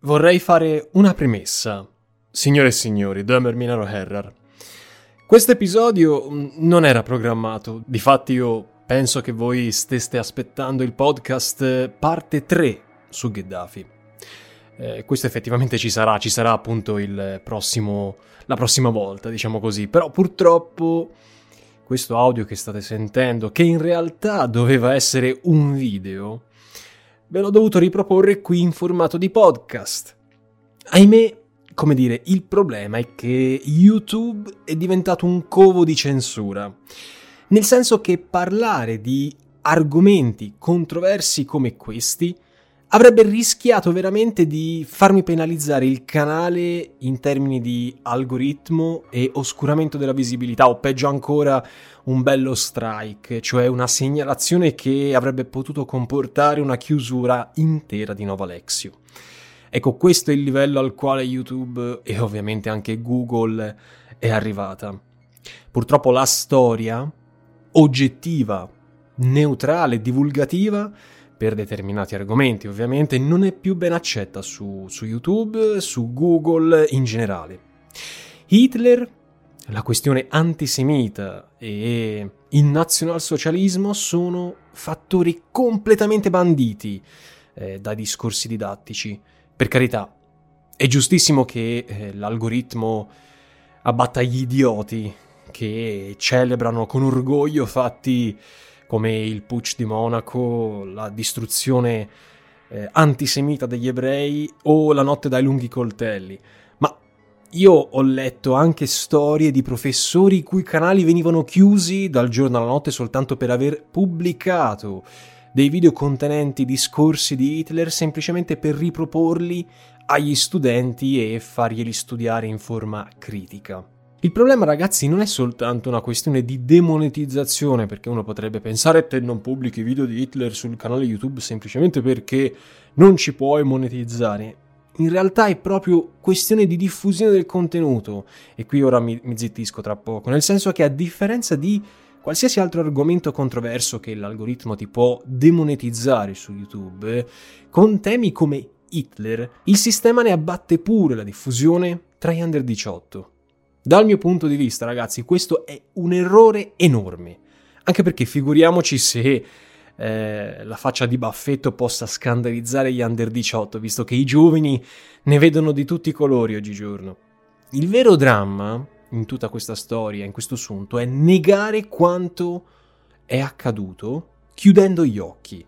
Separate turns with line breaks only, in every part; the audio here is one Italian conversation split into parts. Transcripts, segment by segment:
vorrei fare una premessa. Signore e signori, Dömer Minaro Herrar. Questo episodio mm, non era programmato, difatti io penso che voi steste aspettando il podcast eh, parte 3 su Gheddafi. Eh, questo effettivamente ci sarà, ci sarà appunto prossimo, la prossima volta, diciamo così, però purtroppo questo audio che state sentendo, che in realtà doveva essere un video, ve l'ho dovuto riproporre qui in formato di podcast. Ahimè, come dire, il problema è che YouTube è diventato un covo di censura. Nel senso che parlare di argomenti controversi come questi avrebbe rischiato veramente di farmi penalizzare il canale in termini di algoritmo e oscuramento della visibilità, o peggio ancora un bello strike, cioè una segnalazione che avrebbe potuto comportare una chiusura intera di Nova Lexio. Ecco, questo è il livello al quale YouTube e ovviamente anche Google è arrivata. Purtroppo la storia oggettiva, neutrale, divulgativa per determinati argomenti, ovviamente, non è più ben accetta su, su YouTube, su Google in generale. Hitler, la questione antisemita e il nazionalsocialismo sono fattori completamente banditi eh, dai discorsi didattici. Per carità, è giustissimo che eh, l'algoritmo abbatta gli idioti che celebrano con orgoglio fatti come il Putsch di Monaco, la distruzione eh, antisemita degli ebrei o la notte dai lunghi coltelli. Ma io ho letto anche storie di professori i cui canali venivano chiusi dal giorno alla notte soltanto per aver pubblicato dei video contenenti discorsi di Hitler semplicemente per riproporli agli studenti e farglieli studiare in forma critica. Il problema, ragazzi, non è soltanto una questione di demonetizzazione, perché uno potrebbe pensare te non pubblichi video di Hitler sul canale YouTube semplicemente perché non ci puoi monetizzare. In realtà è proprio questione di diffusione del contenuto. E qui ora mi, mi zittisco tra poco, nel senso che a differenza di qualsiasi altro argomento controverso che l'algoritmo ti può demonetizzare su YouTube, con temi come Hitler, il sistema ne abbatte pure la diffusione tra gli under 18. Dal mio punto di vista, ragazzi, questo è un errore enorme. Anche perché figuriamoci se eh, la faccia di baffetto possa scandalizzare gli under 18, visto che i giovani ne vedono di tutti i colori oggigiorno. Il vero dramma in tutta questa storia, in questo assunto, è negare quanto è accaduto chiudendo gli occhi.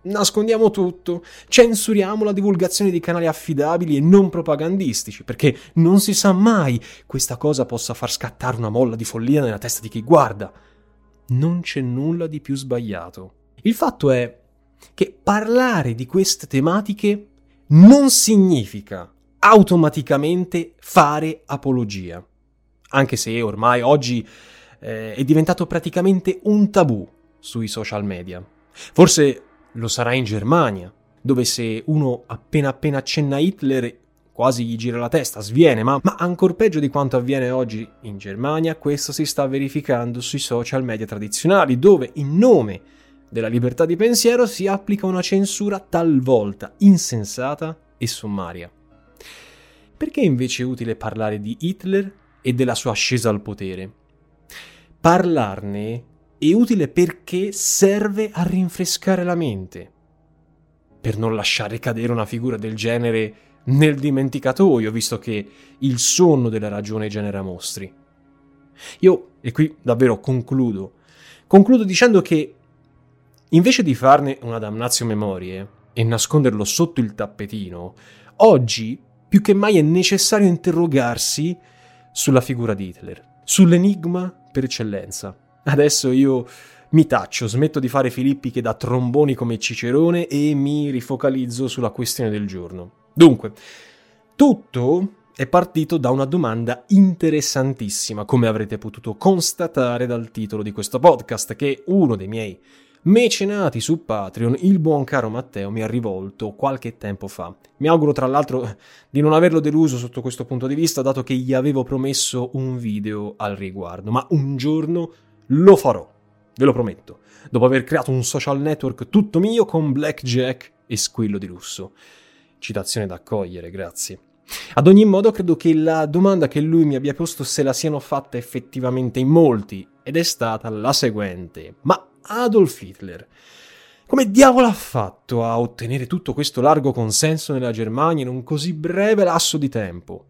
Nascondiamo tutto, censuriamo la divulgazione di canali affidabili e non propagandistici, perché non si sa mai questa cosa possa far scattare una molla di follia nella testa di chi guarda. Non c'è nulla di più sbagliato. Il fatto è che parlare di queste tematiche non significa automaticamente fare apologia, anche se ormai oggi eh, è diventato praticamente un tabù sui social media. Forse lo sarà in Germania, dove se uno appena appena accenna Hitler quasi gli gira la testa, sviene, ma, ma ancora peggio di quanto avviene oggi in Germania, questo si sta verificando sui social media tradizionali, dove in nome della libertà di pensiero si applica una censura talvolta insensata e sommaria. Perché invece è utile parlare di Hitler e della sua ascesa al potere? Parlarne è utile perché serve a rinfrescare la mente. per non lasciare cadere una figura del genere nel dimenticatoio, visto che il sonno della ragione genera mostri. Io, e qui davvero concludo, concludo dicendo che invece di farne una damnazio memorie e nasconderlo sotto il tappetino, oggi più che mai è necessario interrogarsi sulla figura di Hitler, sull'enigma per eccellenza. Adesso io mi taccio, smetto di fare filippiche da tromboni come Cicerone e mi rifocalizzo sulla questione del giorno. Dunque, tutto è partito da una domanda interessantissima, come avrete potuto constatare dal titolo di questo podcast, che uno dei miei mecenati su Patreon, il buon caro Matteo mi ha rivolto qualche tempo fa. Mi auguro tra l'altro di non averlo deluso sotto questo punto di vista, dato che gli avevo promesso un video al riguardo, ma un giorno lo farò ve lo prometto, dopo aver creato un social network tutto mio con blackjack e squillo di lusso. Citazione da accogliere, grazie. Ad ogni modo, credo che la domanda che lui mi abbia posto se la siano fatta effettivamente in molti, ed è stata la seguente. Ma Adolf Hitler, come diavolo ha fatto a ottenere tutto questo largo consenso nella Germania in un così breve lasso di tempo?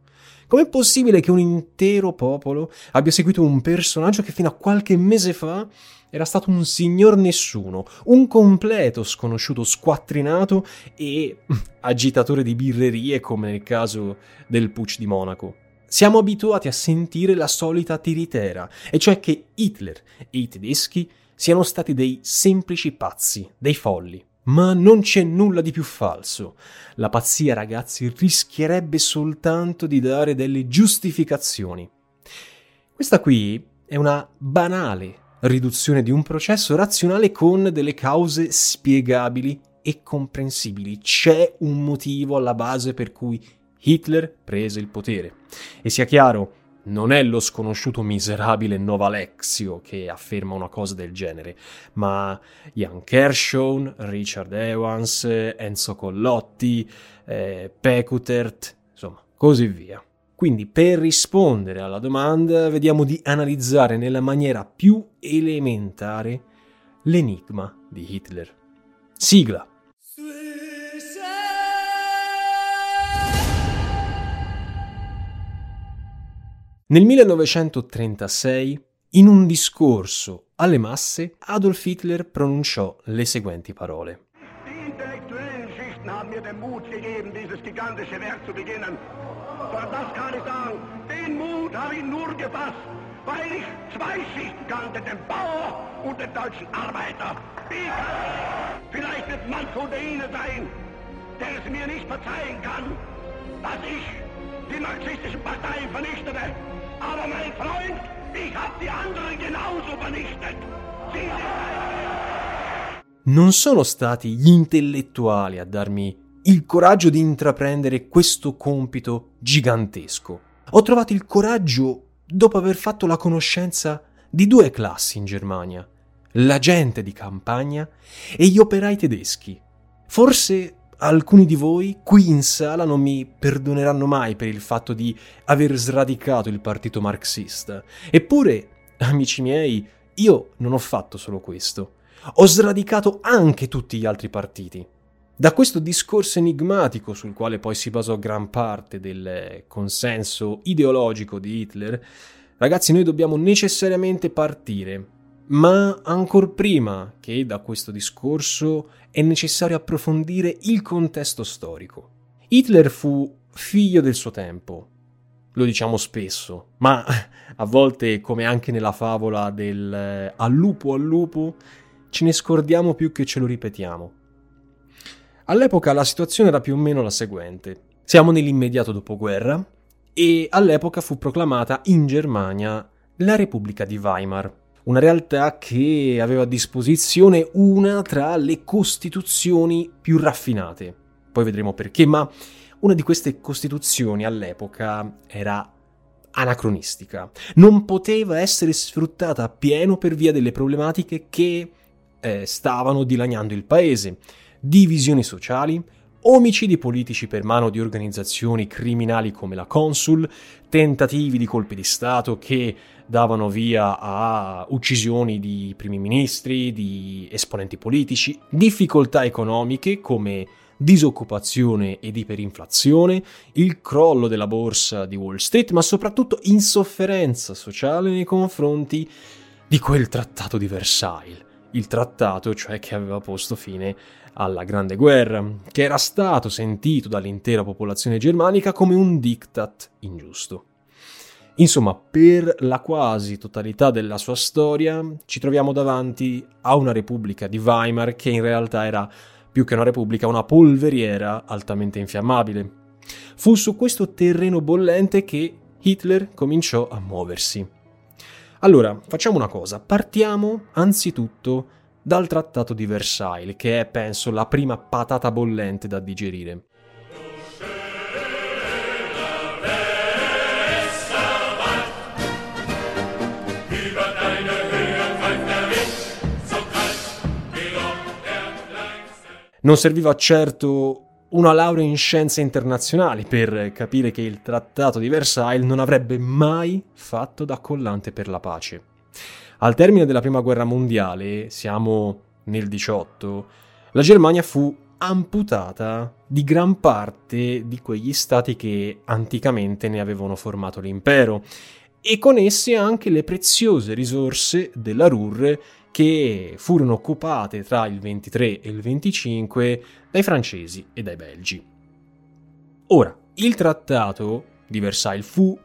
Com'è possibile che un intero popolo abbia seguito un personaggio che fino a qualche mese fa era stato un signor nessuno, un completo sconosciuto squattrinato e agitatore di birrerie come nel caso del Pucci di Monaco? Siamo abituati a sentire la solita tiritera, e cioè che Hitler e i tedeschi siano stati dei semplici pazzi, dei folli. Ma non c'è nulla di più falso. La pazzia, ragazzi, rischierebbe soltanto di dare delle giustificazioni. Questa qui è una banale riduzione di un processo razionale con delle cause spiegabili e comprensibili. C'è un motivo alla base per cui Hitler prese il potere. E sia chiaro, non è lo sconosciuto miserabile Novalexio che afferma una cosa del genere, ma Jan Kershaw, Richard Evans, Enzo Collotti, eh, Pekutert, insomma, così via. Quindi per rispondere alla domanda vediamo di analizzare nella maniera più elementare l'enigma di Hitler. Sigla. Nel 1936, in un discorso alle masse, Adolf Hitler pronunciò le seguenti parole. Haben mir den Mut gegeben, dieses gigantische Werk zu beginnen. Doch das kann den Mut habe ich nur gefasst, weil ich zwei Schichten kannte, den Bauer und den deutschen Arbeiter. Vielleicht wird mancher unter Ihnen sein, der es mir nicht verzeihen kann, dass ich die marxistischen Parteien vernichtete. Aber mein Freund, ich hab die anderen genauso vernichtet. Sie non sono stati gli intellettuali a darmi il coraggio di intraprendere questo compito gigantesco. Ho trovato il coraggio dopo aver fatto la conoscenza di due classi in Germania, la gente di campagna e gli operai tedeschi. Forse alcuni di voi qui in sala non mi perdoneranno mai per il fatto di aver sradicato il partito marxista. Eppure, amici miei, io non ho fatto solo questo. Ho sradicato anche tutti gli altri partiti. Da questo discorso enigmatico, sul quale poi si basò gran parte del consenso ideologico di Hitler, ragazzi, noi dobbiamo necessariamente partire ma ancor prima che da questo discorso è necessario approfondire il contesto storico. Hitler fu figlio del suo tempo, lo diciamo spesso, ma a volte, come anche nella favola del eh, al lupo al lupo, ce ne scordiamo più che ce lo ripetiamo. All'epoca la situazione era più o meno la seguente. Siamo nell'immediato dopoguerra e all'epoca fu proclamata in Germania la Repubblica di Weimar, una realtà che aveva a disposizione una tra le costituzioni più raffinate. Poi vedremo perché, ma una di queste costituzioni all'epoca era anacronistica, non poteva essere sfruttata appieno per via delle problematiche che eh, stavano dilaniando il paese, divisioni sociali, omicidi politici per mano di organizzazioni criminali come la Consul, tentativi di colpi di Stato che davano via a uccisioni di primi ministri, di esponenti politici, difficoltà economiche come disoccupazione ed iperinflazione, il crollo della borsa di Wall Street, ma soprattutto insofferenza sociale nei confronti di quel trattato di Versailles. Il trattato, cioè, che aveva posto fine alla Grande Guerra, che era stato sentito dall'intera popolazione germanica come un diktat ingiusto. Insomma, per la quasi totalità della sua storia ci troviamo davanti a una Repubblica di Weimar che in realtà era più che una repubblica una polveriera altamente infiammabile. Fu su questo terreno bollente che Hitler cominciò a muoversi. Allora, facciamo una cosa, partiamo anzitutto dal Trattato di Versailles, che è, penso, la prima patata bollente da digerire. Non serviva certo una laurea in scienze internazionali per capire che il Trattato di Versailles non avrebbe mai fatto da collante per la pace. Al termine della Prima Guerra Mondiale, siamo nel 18, la Germania fu amputata di gran parte di quegli stati che anticamente ne avevano formato l'impero e con esse anche le preziose risorse della Ruhr che furono occupate tra il 23 e il 25 dai francesi e dai belgi. Ora, il trattato di Versailles fu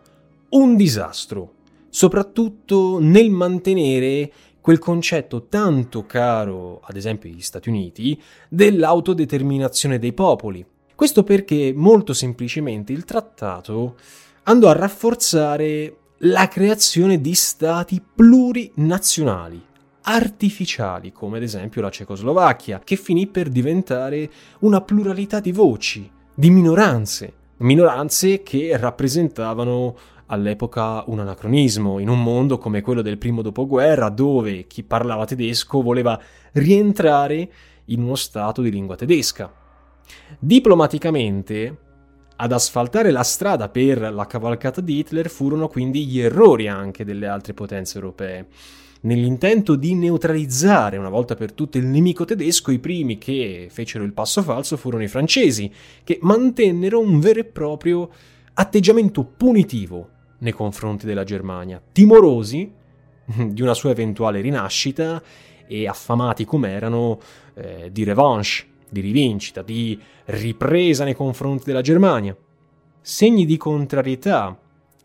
un disastro, soprattutto nel mantenere quel concetto tanto caro, ad esempio agli Stati Uniti, dell'autodeterminazione dei popoli. Questo perché molto semplicemente il trattato andò a rafforzare la creazione di stati plurinazionali, artificiali, come ad esempio la Cecoslovacchia, che finì per diventare una pluralità di voci, di minoranze, minoranze che rappresentavano all'epoca un anacronismo in un mondo come quello del primo dopoguerra, dove chi parlava tedesco voleva rientrare in uno stato di lingua tedesca. Diplomaticamente, ad asfaltare la strada per la cavalcata di Hitler furono quindi gli errori anche delle altre potenze europee nell'intento di neutralizzare una volta per tutte il nemico tedesco, i primi che fecero il passo falso furono i francesi, che mantennero un vero e proprio atteggiamento punitivo nei confronti della Germania, timorosi di una sua eventuale rinascita e affamati come erano eh, di revanche, di rivincita, di ripresa nei confronti della Germania. Segni di contrarietà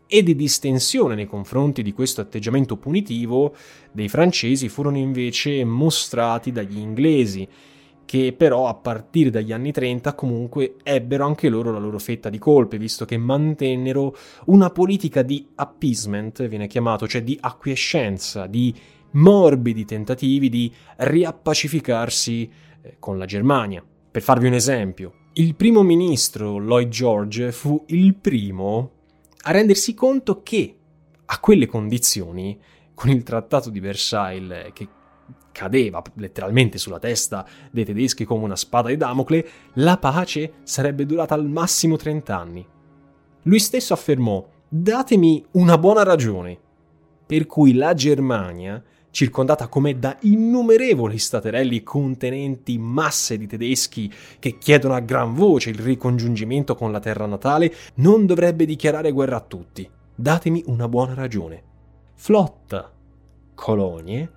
e di distensione nei confronti di questo atteggiamento punitivo dei francesi furono invece mostrati dagli inglesi, che però a partire dagli anni 30 comunque ebbero anche loro la loro fetta di colpe, visto che mantennero una politica di appeasement, viene chiamato, cioè di acquiescenza, di morbidi tentativi di riappacificarsi eh, con la Germania. Per farvi un esempio, il primo ministro Lloyd George fu il primo a rendersi conto che a quelle condizioni, con il trattato di Versailles che cadeva letteralmente sulla testa dei tedeschi come una spada di Damocle, la pace sarebbe durata al massimo 30 anni. Lui stesso affermò: Datemi una buona ragione per cui la Germania, circondata come da innumerevoli staterelli contenenti masse di tedeschi che chiedono a gran voce il ricongiungimento con la terra natale, non dovrebbe dichiarare guerra a tutti. Datemi una buona ragione. Flotta, colonie,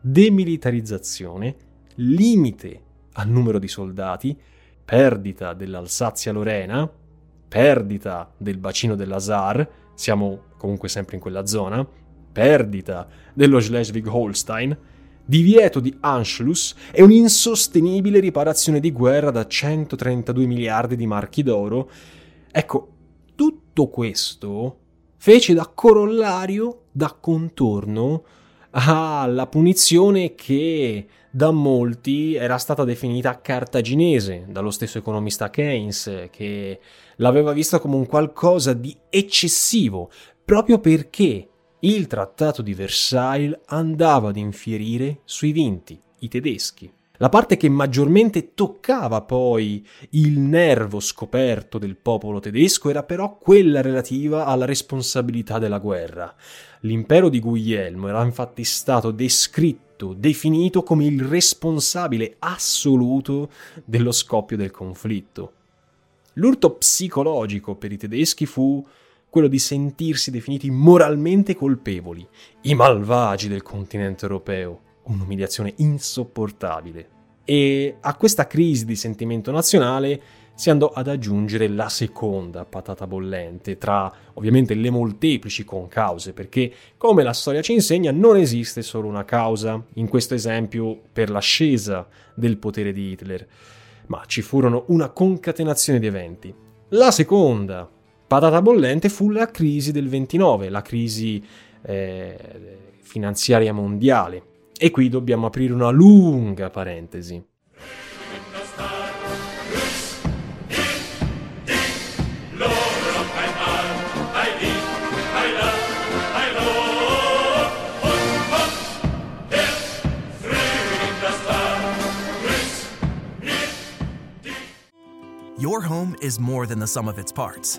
demilitarizzazione, limite al numero di soldati, perdita dell'Alsazia-Lorena, perdita del bacino dell'Azar, siamo comunque sempre in quella zona, perdita dello Schleswig-Holstein, divieto di Anschluss e un'insostenibile riparazione di guerra da 132 miliardi di marchi d'oro. Ecco, tutto questo fece da corollario, da contorno, alla punizione che da molti era stata definita cartaginese dallo stesso economista Keynes, che l'aveva vista come un qualcosa di eccessivo, proprio perché il trattato di Versailles andava ad infierire sui vinti, i tedeschi. La parte che maggiormente toccava poi il nervo scoperto del popolo tedesco era però quella relativa alla responsabilità della guerra. L'impero di Guglielmo era infatti stato descritto, definito come il responsabile assoluto dello scoppio del conflitto. L'urto psicologico per i tedeschi fu quello di sentirsi definiti moralmente colpevoli, i malvagi del continente europeo, un'umiliazione insopportabile. E a questa crisi di sentimento nazionale si andò ad aggiungere la seconda patata bollente, tra ovviamente le molteplici concause, perché come la storia ci insegna non esiste solo una causa, in questo esempio per l'ascesa del potere di Hitler, ma ci furono una concatenazione di eventi. La seconda patata bollente fu la crisi del 29, la crisi eh, finanziaria mondiale, e qui dobbiamo aprire una lunga parentesi.
Your home is more than the sum of its parts,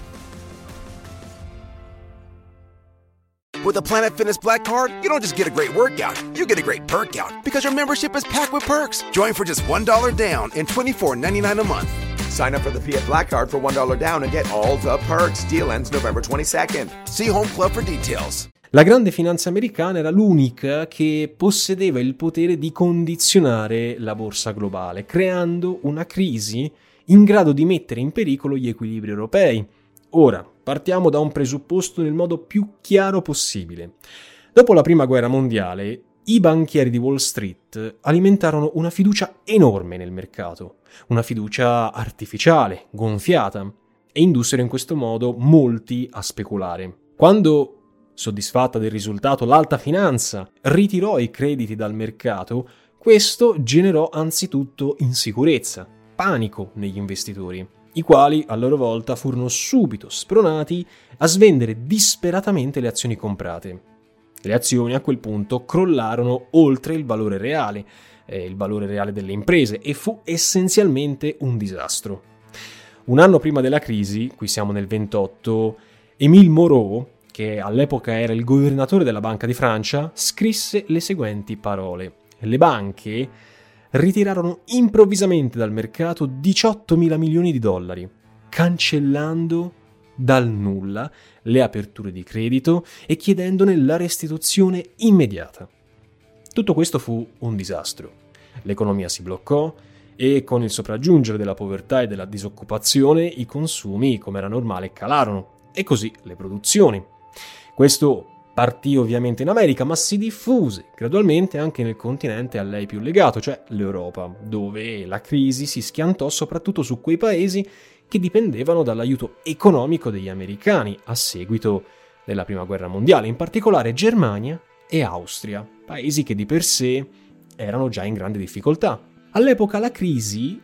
With the Planet Fitness Black Card, you don't just get a great workout, you get a great perk out because your membership is packed with perks. Join for just $1 down and $24.99 a month. Sign up for the Fiat Black Card for $1 down and get all the perks. Deal ends November 22nd. See Home Club for details.
La grande finanza americana era l'unica che possedeva il potere di condizionare la borsa globale, creando una crisi in grado di mettere in pericolo gli equilibri europei. Ora, partiamo da un presupposto nel modo più chiaro possibile. Dopo la Prima Guerra Mondiale, i banchieri di Wall Street alimentarono una fiducia enorme nel mercato, una fiducia artificiale, gonfiata, e indussero in questo modo molti a speculare. Quando Soddisfatta del risultato, l'alta finanza ritirò i crediti dal mercato, questo generò anzitutto insicurezza, panico negli investitori, i quali a loro volta furono subito spronati a svendere disperatamente le azioni comprate. Le azioni a quel punto crollarono oltre il valore reale, eh, il valore reale delle imprese, e fu essenzialmente un disastro. Un anno prima della crisi, qui siamo nel 28, Émile Moreau, che all'epoca era il governatore della Banca di Francia, scrisse le seguenti parole. Le banche ritirarono improvvisamente dal mercato 18 mila milioni di dollari, cancellando dal nulla le aperture di credito e chiedendone la restituzione immediata. Tutto questo fu un disastro. L'economia si bloccò e con il sopraggiungere della povertà e della disoccupazione i consumi, come era normale, calarono e così le produzioni. Questo partì ovviamente in America, ma si diffuse gradualmente anche nel continente a lei più legato, cioè l'Europa, dove la crisi si schiantò soprattutto su quei paesi che dipendevano dall'aiuto economico degli americani a seguito della Prima Guerra Mondiale, in particolare Germania e Austria, paesi che di per sé erano già in grande difficoltà. All'epoca la crisi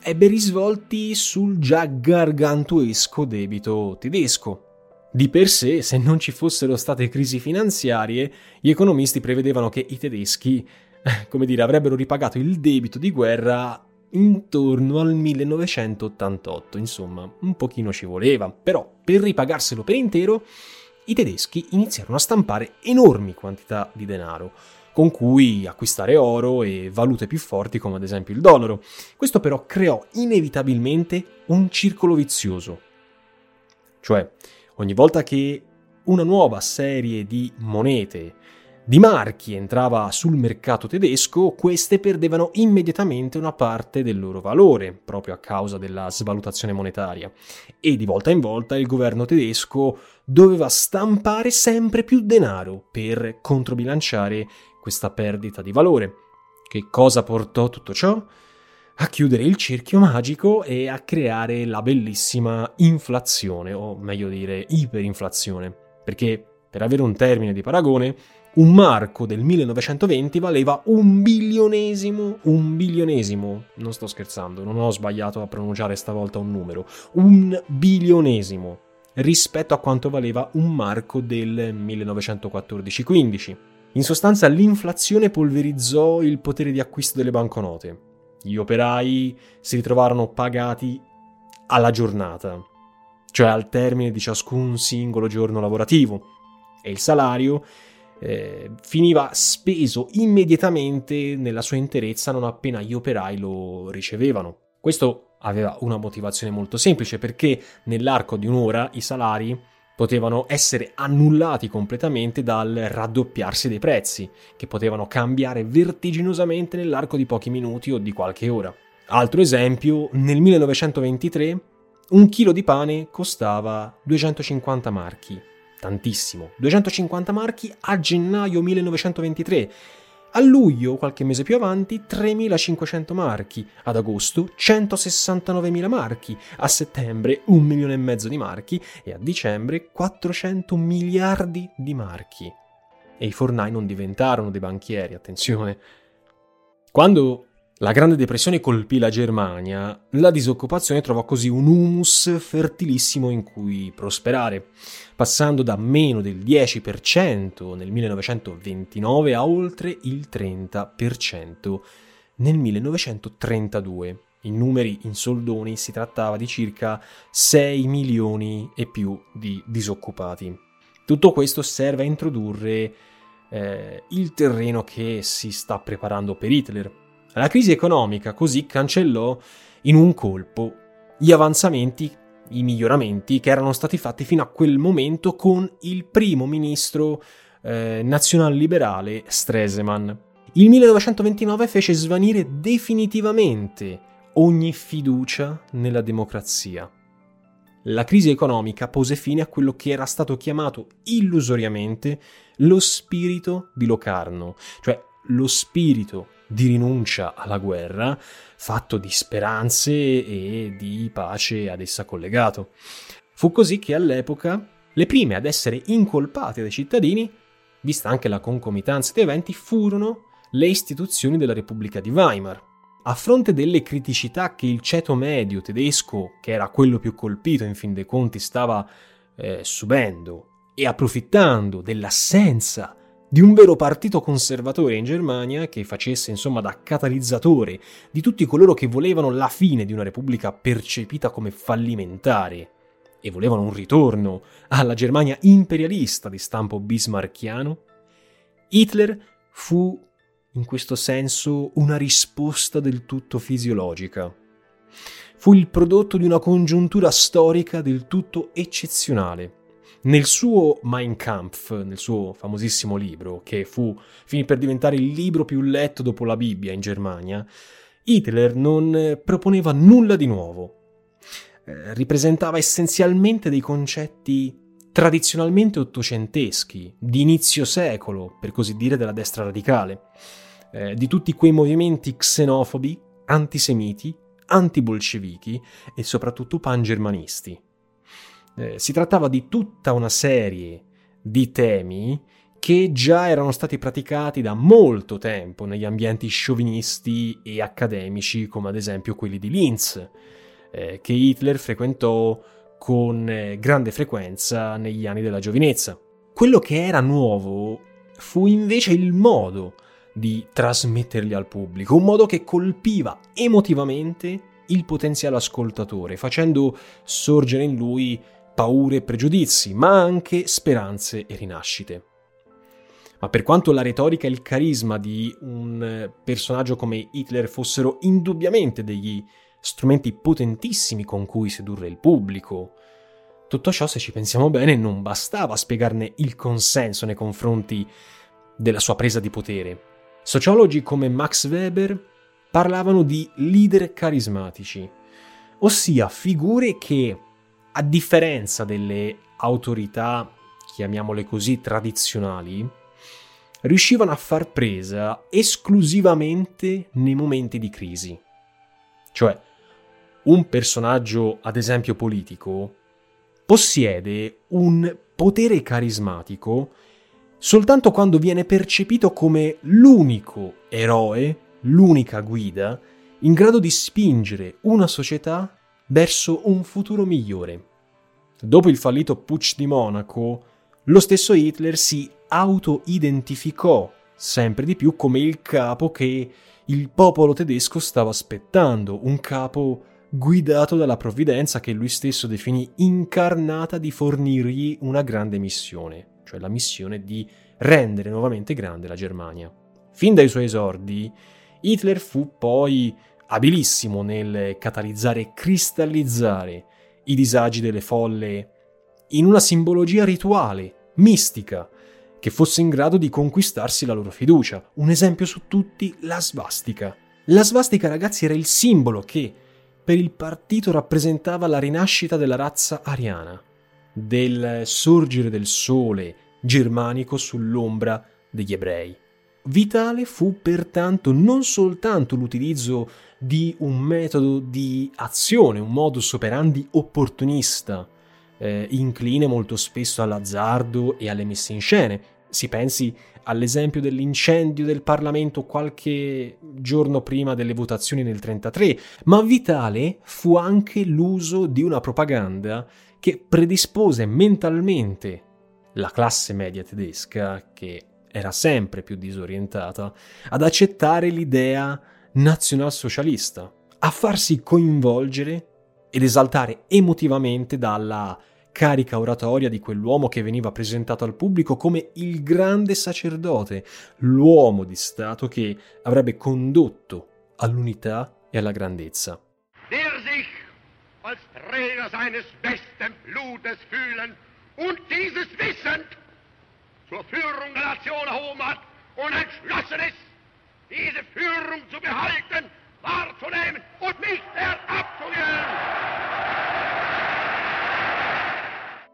ebbe risvolti sul già gargantuesco debito tedesco, di per sé, se non ci fossero state crisi finanziarie, gli economisti prevedevano che i tedeschi, eh, come dire, avrebbero ripagato il debito di guerra intorno al 1988, insomma, un pochino ci voleva, però per ripagarselo per intero, i tedeschi iniziarono a stampare enormi quantità di denaro, con cui acquistare oro e valute più forti come ad esempio il dollaro. Questo però creò inevitabilmente un circolo vizioso. Cioè, ogni volta che una nuova serie di monete, di marchi entrava sul mercato tedesco, queste perdevano immediatamente una parte del loro valore, proprio a causa della svalutazione monetaria. E di volta in volta il governo tedesco doveva stampare sempre più denaro per controbilanciare questa perdita di valore. Che cosa portò tutto ciò? A chiudere il cerchio magico e a creare la bellissima inflazione, o meglio dire iperinflazione, perché per avere un termine di paragone, un marco del 1920 valeva un bilionesimo, un bilionesimo, non sto scherzando, non ho sbagliato a pronunciare stavolta un numero, un bilionesimo rispetto a quanto valeva un marco del 1914-15. In sostanza l'inflazione polverizzò il potere di acquisto delle banconote. Gli operai si ritrovarono pagati alla giornata, cioè al termine di ciascun singolo giorno lavorativo, e il salario eh, finiva speso immediatamente nella sua interezza non appena gli operai lo ricevevano. Questo aveva una motivazione molto semplice perché nell'arco di un'ora i salari potevano essere annullati completamente dal raddoppiarsi dei prezzi, che potevano cambiare vertiginosamente nell'arco di pochi minuti o di qualche ora. Altro esempio, nel 1923 un chilo di pane costava 250 marchi, tantissimo, 250 marchi a gennaio 1923 a luglio, qualche mese più avanti, 3.500 marchi, ad agosto 169.000 marchi, a settembre un milione e mezzo di marchi e a dicembre 400 miliardi di marchi. E i fornai non diventarono dei banchieri, attenzione. Quando la Grande Depressione colpì la Germania, la disoccupazione trovò così un humus fertilissimo in cui prosperare, passando da meno del 10% nel 1929 a oltre il 30% nel 1932. In numeri, in soldoni, si trattava di circa 6 milioni e più di disoccupati. Tutto questo serve a introdurre eh, il terreno che si sta preparando per Hitler la crisi economica così cancellò in un colpo gli avanzamenti, i miglioramenti che erano stati fatti fino a quel momento con il primo ministro eh, nazional-liberale Stresemann. Il 1929 fece svanire definitivamente ogni fiducia nella democrazia. La crisi economica pose fine a quello che era stato chiamato illusoriamente lo spirito di Locarno, cioè lo spirito di rinuncia alla guerra, fatto di speranze e di pace ad essa collegato. Fu così che all'epoca le prime ad essere incolpate dai cittadini, vista anche la concomitanza di eventi, furono le istituzioni della Repubblica di Weimar. A fronte delle criticità che il ceto medio tedesco, che era quello più colpito in fin dei conti, stava eh, subendo e approfittando dell'assenza di un vero partito conservatore in Germania che facesse insomma da catalizzatore di tutti coloro che volevano la fine di una repubblica percepita come fallimentare e volevano un ritorno alla Germania imperialista di stampo bismarcchiano, Hitler fu in questo senso una risposta del tutto fisiologica. Fu il prodotto di una congiuntura storica del tutto eccezionale nel suo Mein Kampf, nel suo famosissimo libro, che fu finì per diventare il libro più letto dopo la Bibbia in Germania, Hitler non proponeva nulla di nuovo. Eh, ripresentava essenzialmente dei concetti tradizionalmente ottocenteschi, di inizio secolo, per così dire, della destra radicale, eh, di tutti quei movimenti xenofobi, antisemiti, antibolscevichi e soprattutto pangermanisti. Eh, si trattava di tutta una serie di temi che già erano stati praticati da molto tempo negli ambienti sciovinisti e accademici, come ad esempio quelli di Linz, eh, che Hitler frequentò con eh, grande frequenza negli anni della giovinezza. Quello che era nuovo fu invece il modo di trasmetterli al pubblico, un modo che colpiva emotivamente il potenziale ascoltatore, facendo sorgere in lui paure e pregiudizi, ma anche speranze e rinascite. Ma per quanto la retorica e il carisma di un personaggio come Hitler fossero indubbiamente degli strumenti potentissimi con cui sedurre il pubblico, tutto ciò, se ci pensiamo bene, non bastava a spiegarne il consenso nei confronti della sua presa di potere. Sociologi come Max Weber parlavano di leader carismatici, ossia figure che a differenza delle autorità, chiamiamole così, tradizionali, riuscivano a far presa esclusivamente nei momenti di crisi. Cioè, un personaggio, ad esempio politico, possiede un potere carismatico soltanto quando viene percepito come l'unico eroe, l'unica guida, in grado di spingere una società verso un futuro migliore. Dopo il fallito Putsch di Monaco, lo stesso Hitler si auto-identificò sempre di più come il capo che il popolo tedesco stava aspettando, un capo guidato dalla provvidenza che lui stesso definì incarnata di fornirgli una grande missione, cioè la missione di rendere nuovamente grande la Germania. Fin dai suoi esordi, Hitler fu poi abilissimo nel catalizzare e cristallizzare i disagi delle folle in una simbologia rituale, mistica, che fosse in grado di conquistarsi la loro fiducia. Un esempio su tutti, la svastica. La svastica, ragazzi, era il simbolo che per il partito rappresentava la rinascita della razza ariana, del sorgere del sole germanico sull'ombra degli ebrei. Vitale fu pertanto non soltanto l'utilizzo di un metodo di azione, un modus operandi opportunista, eh, incline molto spesso all'azzardo e alle messe in scene. Si pensi all'esempio dell'incendio del Parlamento qualche giorno prima delle votazioni nel 1933, ma vitale fu anche l'uso di una propaganda che predispose mentalmente la classe media tedesca, che era sempre più disorientata, ad accettare l'idea nazionalsocialista, a farsi coinvolgere ed esaltare emotivamente dalla carica oratoria di quell'uomo che veniva presentato al pubblico come il grande sacerdote, l'uomo di Stato che avrebbe condotto all'unità e alla grandezza.
Der sich als Träger seines besten Blutes fühlen und dieses wissend zur Führung der Nation erhoben hat und entschlossen ist, diese Führung zu behalten, wahrzunehmen und nicht mehr abzugeben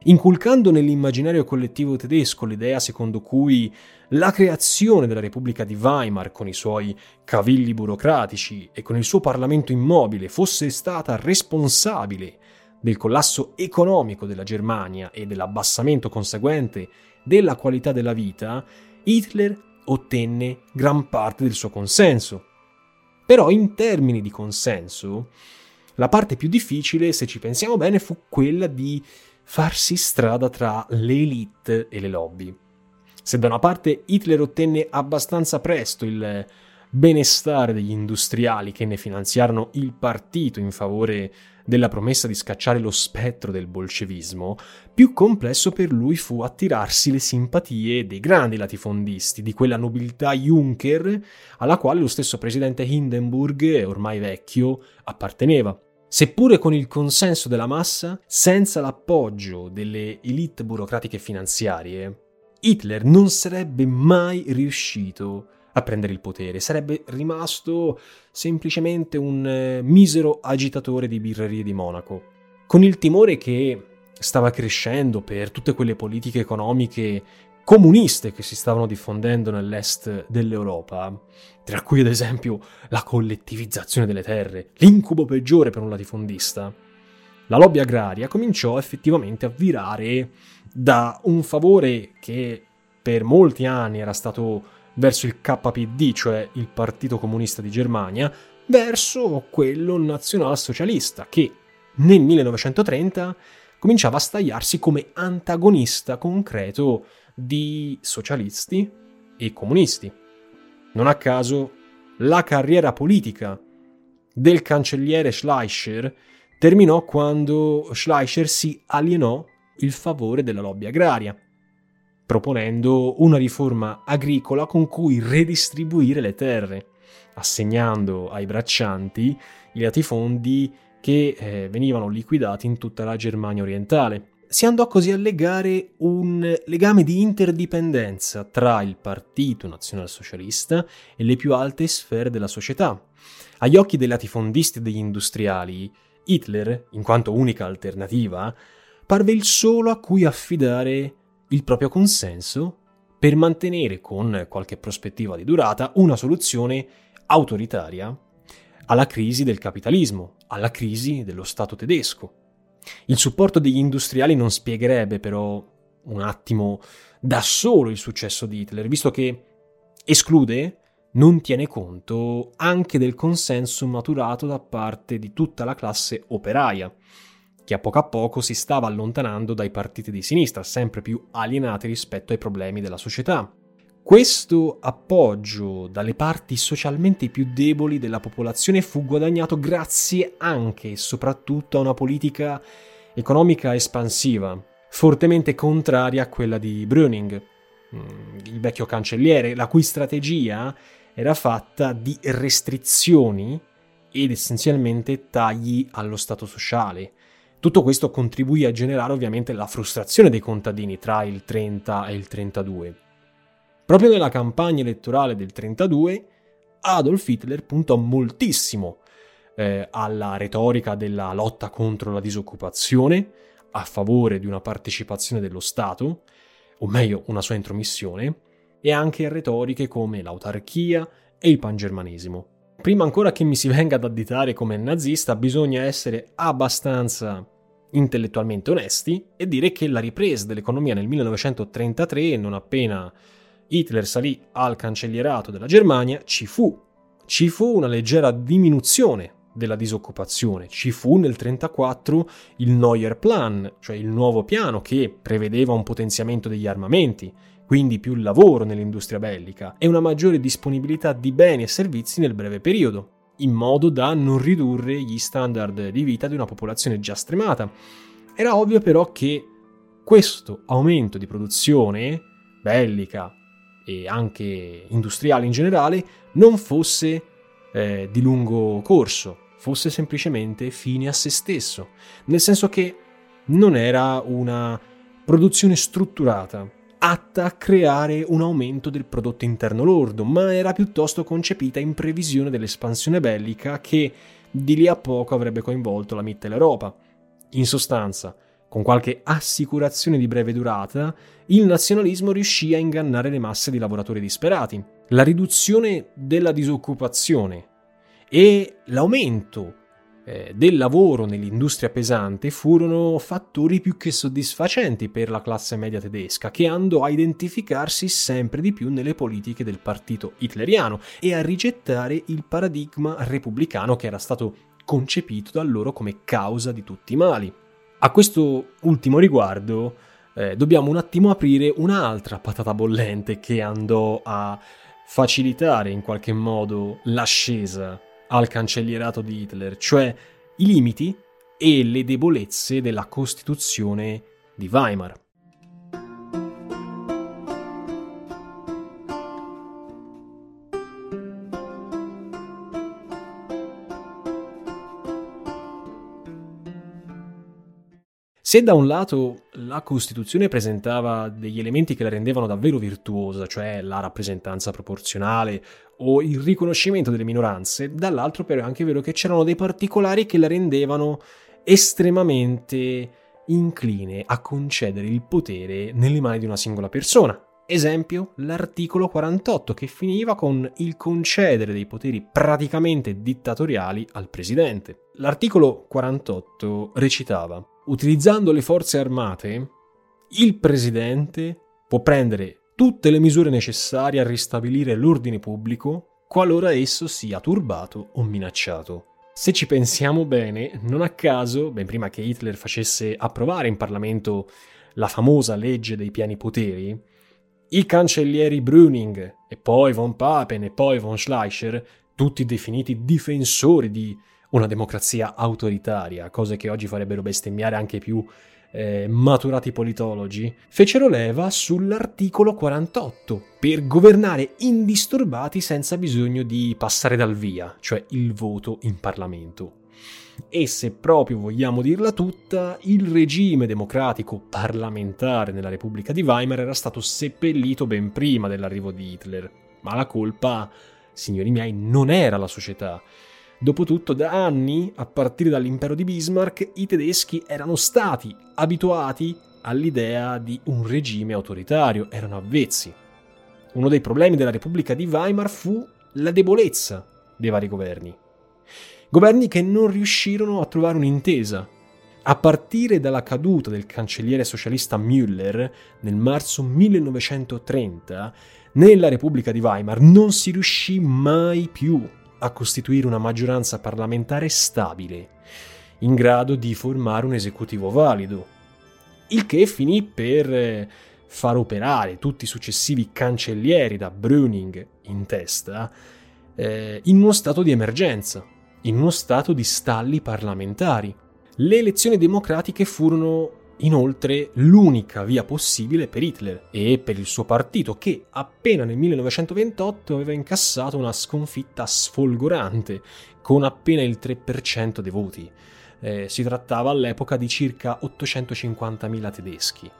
inculcando nell'immaginario collettivo tedesco l'idea secondo cui la creazione della Repubblica di Weimar con i suoi cavilli burocratici e con il suo Parlamento immobile fosse stata responsabile del collasso economico della Germania e dell'abbassamento conseguente della qualità della vita, Hitler ottenne gran parte del suo consenso. Però in termini di consenso, la parte più difficile, se ci pensiamo bene, fu quella di farsi strada tra le elite e le lobby. Se da una parte Hitler ottenne abbastanza presto il benestare degli industriali che ne finanziarono il partito in favore della promessa di scacciare lo spettro del bolscevismo, più complesso per lui fu attirarsi le simpatie dei grandi latifondisti, di quella nobiltà Juncker alla quale lo stesso presidente Hindenburg, ormai vecchio, apparteneva. Seppure con il consenso della massa, senza l'appoggio delle elite burocratiche finanziarie, Hitler non sarebbe mai riuscito a prendere il potere, sarebbe rimasto semplicemente un eh, misero agitatore di birrerie di Monaco. Con il timore che stava crescendo per tutte quelle politiche economiche comuniste che si stavano diffondendo nell'est dell'Europa, tra cui ad esempio la collettivizzazione delle terre, l'incubo peggiore per un latifondista, la lobby agraria cominciò effettivamente a virare da un favore che per molti anni era stato verso il KPD, cioè il Partito Comunista di Germania, verso quello nazionalsocialista che nel 1930 cominciava a stagliarsi come antagonista concreto di socialisti e comunisti. Non a caso, la carriera politica del cancelliere Schleicher terminò quando Schleicher si alienò il favore della lobby agraria, proponendo una riforma agricola con cui redistribuire le terre, assegnando ai braccianti i latifondi che eh, venivano liquidati in tutta la Germania orientale si andò così a legare un legame di interdipendenza tra il Partito Nazionalsocialista e le più alte sfere della società. Agli occhi dei latifondisti e degli industriali, Hitler, in quanto unica alternativa, parve il solo a cui affidare il proprio consenso per mantenere con qualche prospettiva di durata una soluzione autoritaria alla crisi del capitalismo, alla crisi dello Stato tedesco. Il supporto degli industriali non spiegherebbe però un attimo da solo il successo di Hitler, visto che esclude, non tiene conto anche del consenso maturato da parte di tutta la classe operaia, che a poco a poco si stava allontanando dai partiti di sinistra, sempre più alienati rispetto ai problemi della società. Questo appoggio dalle parti socialmente più deboli della popolazione fu guadagnato grazie anche e soprattutto a una politica economica espansiva, fortemente contraria a quella di Bröning, mm, il vecchio cancelliere, la cui strategia era fatta di restrizioni ed essenzialmente tagli allo stato sociale. Tutto questo contribuì a generare ovviamente la frustrazione dei contadini tra il 30 e il 32. Proprio nella campagna elettorale del 32 Adolf Hitler puntò moltissimo eh, alla retorica della lotta contro la disoccupazione, a favore di una partecipazione dello Stato, o meglio una sua intromissione, e anche a retoriche come l'autarchia e il pangermanesimo. Prima ancora che mi si venga ad additare come nazista, bisogna essere abbastanza intellettualmente onesti e dire che la ripresa dell'economia nel 1933, non appena Hitler salì al cancellierato della Germania, ci fu. Ci fu una leggera diminuzione della disoccupazione. Ci fu nel 1934 il Neuer Plan, cioè il nuovo piano che prevedeva un potenziamento degli armamenti, quindi più lavoro nell'industria bellica e una maggiore disponibilità di beni e servizi nel breve periodo, in modo da non ridurre gli standard di vita di una popolazione già stremata. Era ovvio però che questo aumento di produzione bellica e anche industriale in generale non fosse eh, di lungo corso, fosse semplicemente fine a se stesso, nel senso che non era una produzione strutturata, atta a creare un aumento del prodotto interno lordo, ma era piuttosto concepita in previsione dell'espansione bellica che di lì a poco avrebbe coinvolto la Mitteleuropa. In sostanza, con qualche assicurazione di breve durata, il nazionalismo riuscì a ingannare le masse di lavoratori disperati. La riduzione della disoccupazione e l'aumento eh, del lavoro nell'industria pesante furono fattori più che soddisfacenti per la classe media tedesca, che andò a identificarsi sempre di più nelle politiche del partito hitleriano e a rigettare il paradigma repubblicano che era stato concepito da loro come causa di tutti i mali. A questo ultimo riguardo eh, dobbiamo un attimo aprire un'altra patata bollente che andò a facilitare in qualche modo l'ascesa al cancellierato di Hitler, cioè i limiti e le debolezze della Costituzione di Weimar. Se da un lato la Costituzione presentava degli elementi che la rendevano davvero virtuosa, cioè la rappresentanza proporzionale o il riconoscimento delle minoranze, dall'altro però è anche vero che c'erano dei particolari che la rendevano estremamente incline a concedere il potere nelle mani di una singola persona. Esempio, l'articolo 48 che finiva con il concedere dei poteri praticamente dittatoriali al presidente. L'articolo 48 recitava utilizzando le forze armate, il presidente può prendere tutte le misure necessarie a ristabilire l'ordine pubblico qualora esso sia turbato o minacciato. Se ci pensiamo bene, non a caso, ben prima che Hitler facesse approvare in Parlamento la famosa legge dei piani poteri, i cancellieri Brüning e poi von Papen e poi von Schleicher, tutti definiti difensori di una democrazia autoritaria, cose che oggi farebbero bestemmiare anche più eh, maturati politologi, fecero leva sull'articolo 48 per governare indisturbati senza bisogno di passare dal via, cioè il voto in Parlamento. E se proprio vogliamo dirla tutta, il regime democratico parlamentare nella Repubblica di Weimar era stato seppellito ben prima dell'arrivo di Hitler. Ma la colpa, signori miei, non era la società, Dopotutto, da anni, a partire dall'impero di Bismarck, i tedeschi erano stati abituati all'idea di un regime autoritario, erano avvezzi. Uno dei problemi della Repubblica di Weimar fu la debolezza dei vari governi. Governi che non riuscirono a trovare un'intesa. A partire dalla caduta del cancelliere socialista Müller nel marzo 1930, nella Repubblica di Weimar non si riuscì mai più a costituire una maggioranza parlamentare stabile, in grado di formare un esecutivo valido, il che finì per eh, far operare tutti i successivi cancellieri da Brüning in testa eh, in uno stato di emergenza, in uno stato di stalli parlamentari. Le elezioni democratiche furono inoltre l'unica via possibile per Hitler e per il suo partito che appena nel 1928 aveva incassato una sconfitta sfolgorante con appena il 3% dei voti. Eh, si trattava all'epoca di circa 850.000 tedeschi.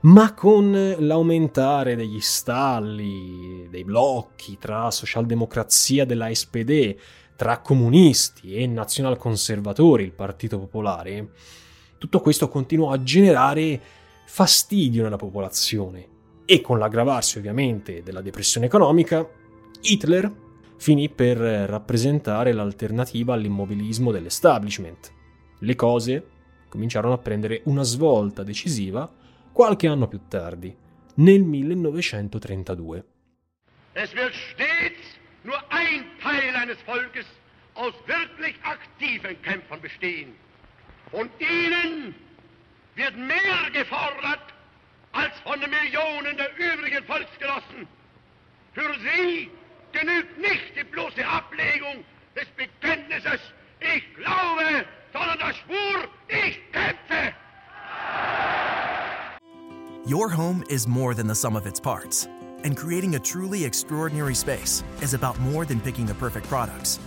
Ma con l'aumentare degli stalli, dei blocchi tra socialdemocrazia della SPD, tra comunisti e nazionalconservatori, il Partito Popolare, tutto questo continuò a generare fastidio nella popolazione e con l'aggravarsi ovviamente della depressione economica, Hitler finì per rappresentare l'alternativa all'immobilismo dell'establishment. Le cose cominciarono a prendere una svolta decisiva qualche anno più tardi, nel 1932.
Es wird stets nur ein Teil eines Volkes aus wirklich aktiven Kämpfern bestehen. Ihnen wird mehr gefordert als von den Millionen der übrigen Volksgenossen. Für sie genügt nicht die bloße Ablegung des Bekenntnisses, ich glaube, sondern der Schwur, ich kämpfe.
Your home is more than the sum of its parts, and creating a truly extraordinary space is about more than picking the perfect products.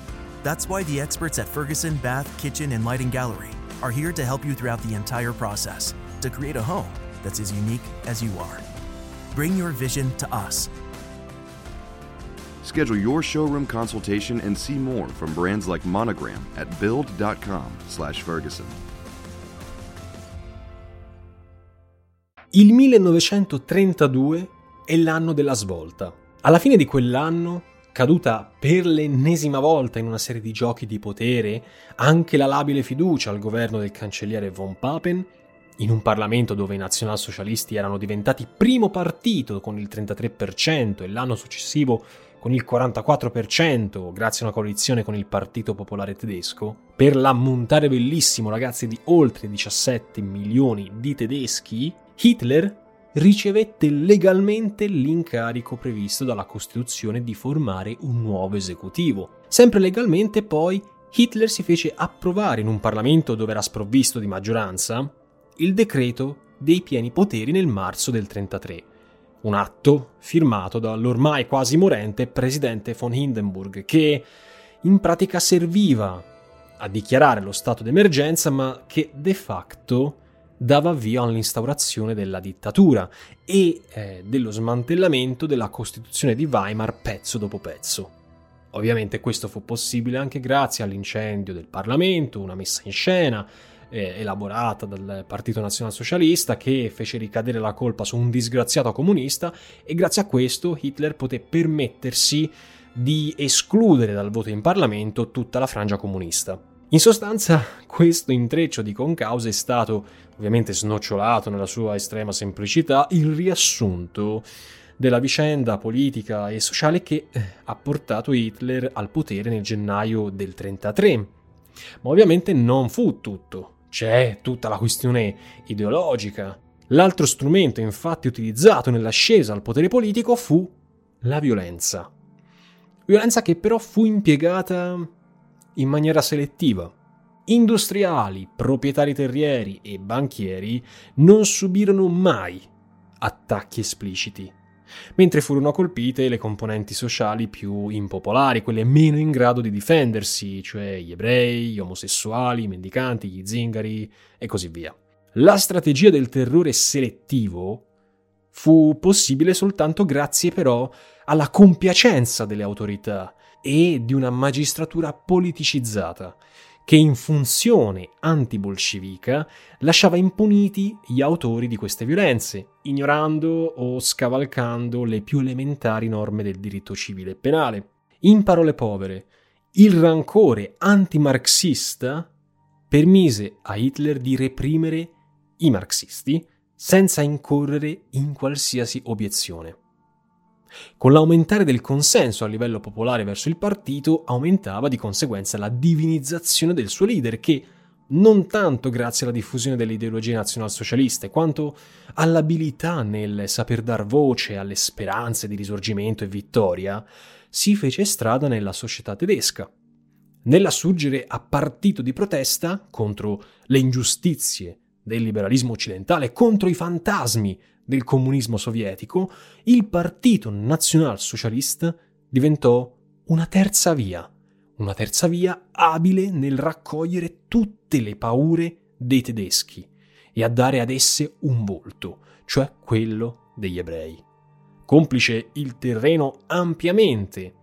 That's why the experts at Ferguson Bath, Kitchen, and Lighting Gallery are here to help you throughout the entire process to create a home that's as unique as you are. Bring your vision to us.
Schedule your showroom consultation and see more from brands like Monogram at build.com/ferguson.
Il 1932 è l'anno della svolta. Alla fine di quell'anno caduta per l'ennesima volta in una serie di giochi di potere anche la labile fiducia al governo del cancelliere von Papen, in un Parlamento dove i nazionalsocialisti erano diventati primo partito con il 33% e l'anno successivo con il 44% grazie a una coalizione con il Partito Popolare Tedesco, per l'ammontare bellissimo ragazzi di oltre 17 milioni di tedeschi, Hitler ricevette legalmente l'incarico previsto dalla Costituzione di formare un nuovo esecutivo. Sempre legalmente poi Hitler si fece approvare in un Parlamento dove era sprovvisto di maggioranza il decreto dei pieni poteri nel marzo del 33, un atto firmato dall'ormai quasi morente presidente von Hindenburg che in pratica serviva a dichiarare lo stato d'emergenza ma che de facto dava avvio all'instaurazione della dittatura e eh, dello smantellamento della Costituzione di Weimar pezzo dopo pezzo. Ovviamente questo fu possibile anche grazie all'incendio del Parlamento, una messa in scena eh, elaborata dal Partito Nazionalsocialista che fece ricadere la colpa su un disgraziato comunista e grazie a questo Hitler poté permettersi di escludere dal voto in Parlamento tutta la frangia comunista. In sostanza, questo intreccio di concause è stato, ovviamente snocciolato nella sua estrema semplicità, il riassunto della vicenda politica e sociale che eh, ha portato Hitler al potere nel gennaio del 1933. Ma ovviamente non fu tutto. C'è tutta la questione ideologica. L'altro strumento infatti utilizzato nell'ascesa al potere politico fu la violenza. Violenza che però fu impiegata in maniera selettiva. Industriali, proprietari terrieri e banchieri non subirono mai attacchi espliciti, mentre furono colpite le componenti sociali più impopolari, quelle meno in grado di difendersi, cioè gli ebrei, gli omosessuali, i mendicanti, gli zingari e così via. La strategia del terrore selettivo fu possibile soltanto grazie però alla compiacenza delle autorità e di una magistratura politicizzata, che in funzione antibolscevica lasciava impuniti gli autori di queste violenze, ignorando o scavalcando le più elementari norme del diritto civile e penale. In parole povere, Il rancore antimarxista permise a Hitler di reprimere i marxisti senza incorrere in qualsiasi obiezione. Con l'aumentare del consenso a livello popolare verso il partito aumentava di conseguenza la divinizzazione del suo leader che, non tanto grazie alla diffusione delle ideologie nazionalsocialiste, quanto all'abilità nel saper dar voce alle speranze di risorgimento e vittoria, si fece strada nella società tedesca. Nell'assurgere a partito di protesta contro le ingiustizie del liberalismo occidentale, contro i fantasmi del comunismo sovietico, il Partito Nazionalsocialista diventò una terza via, una terza via abile nel raccogliere tutte le paure dei tedeschi e a dare ad esse un volto, cioè quello degli ebrei. Complice il terreno ampiamente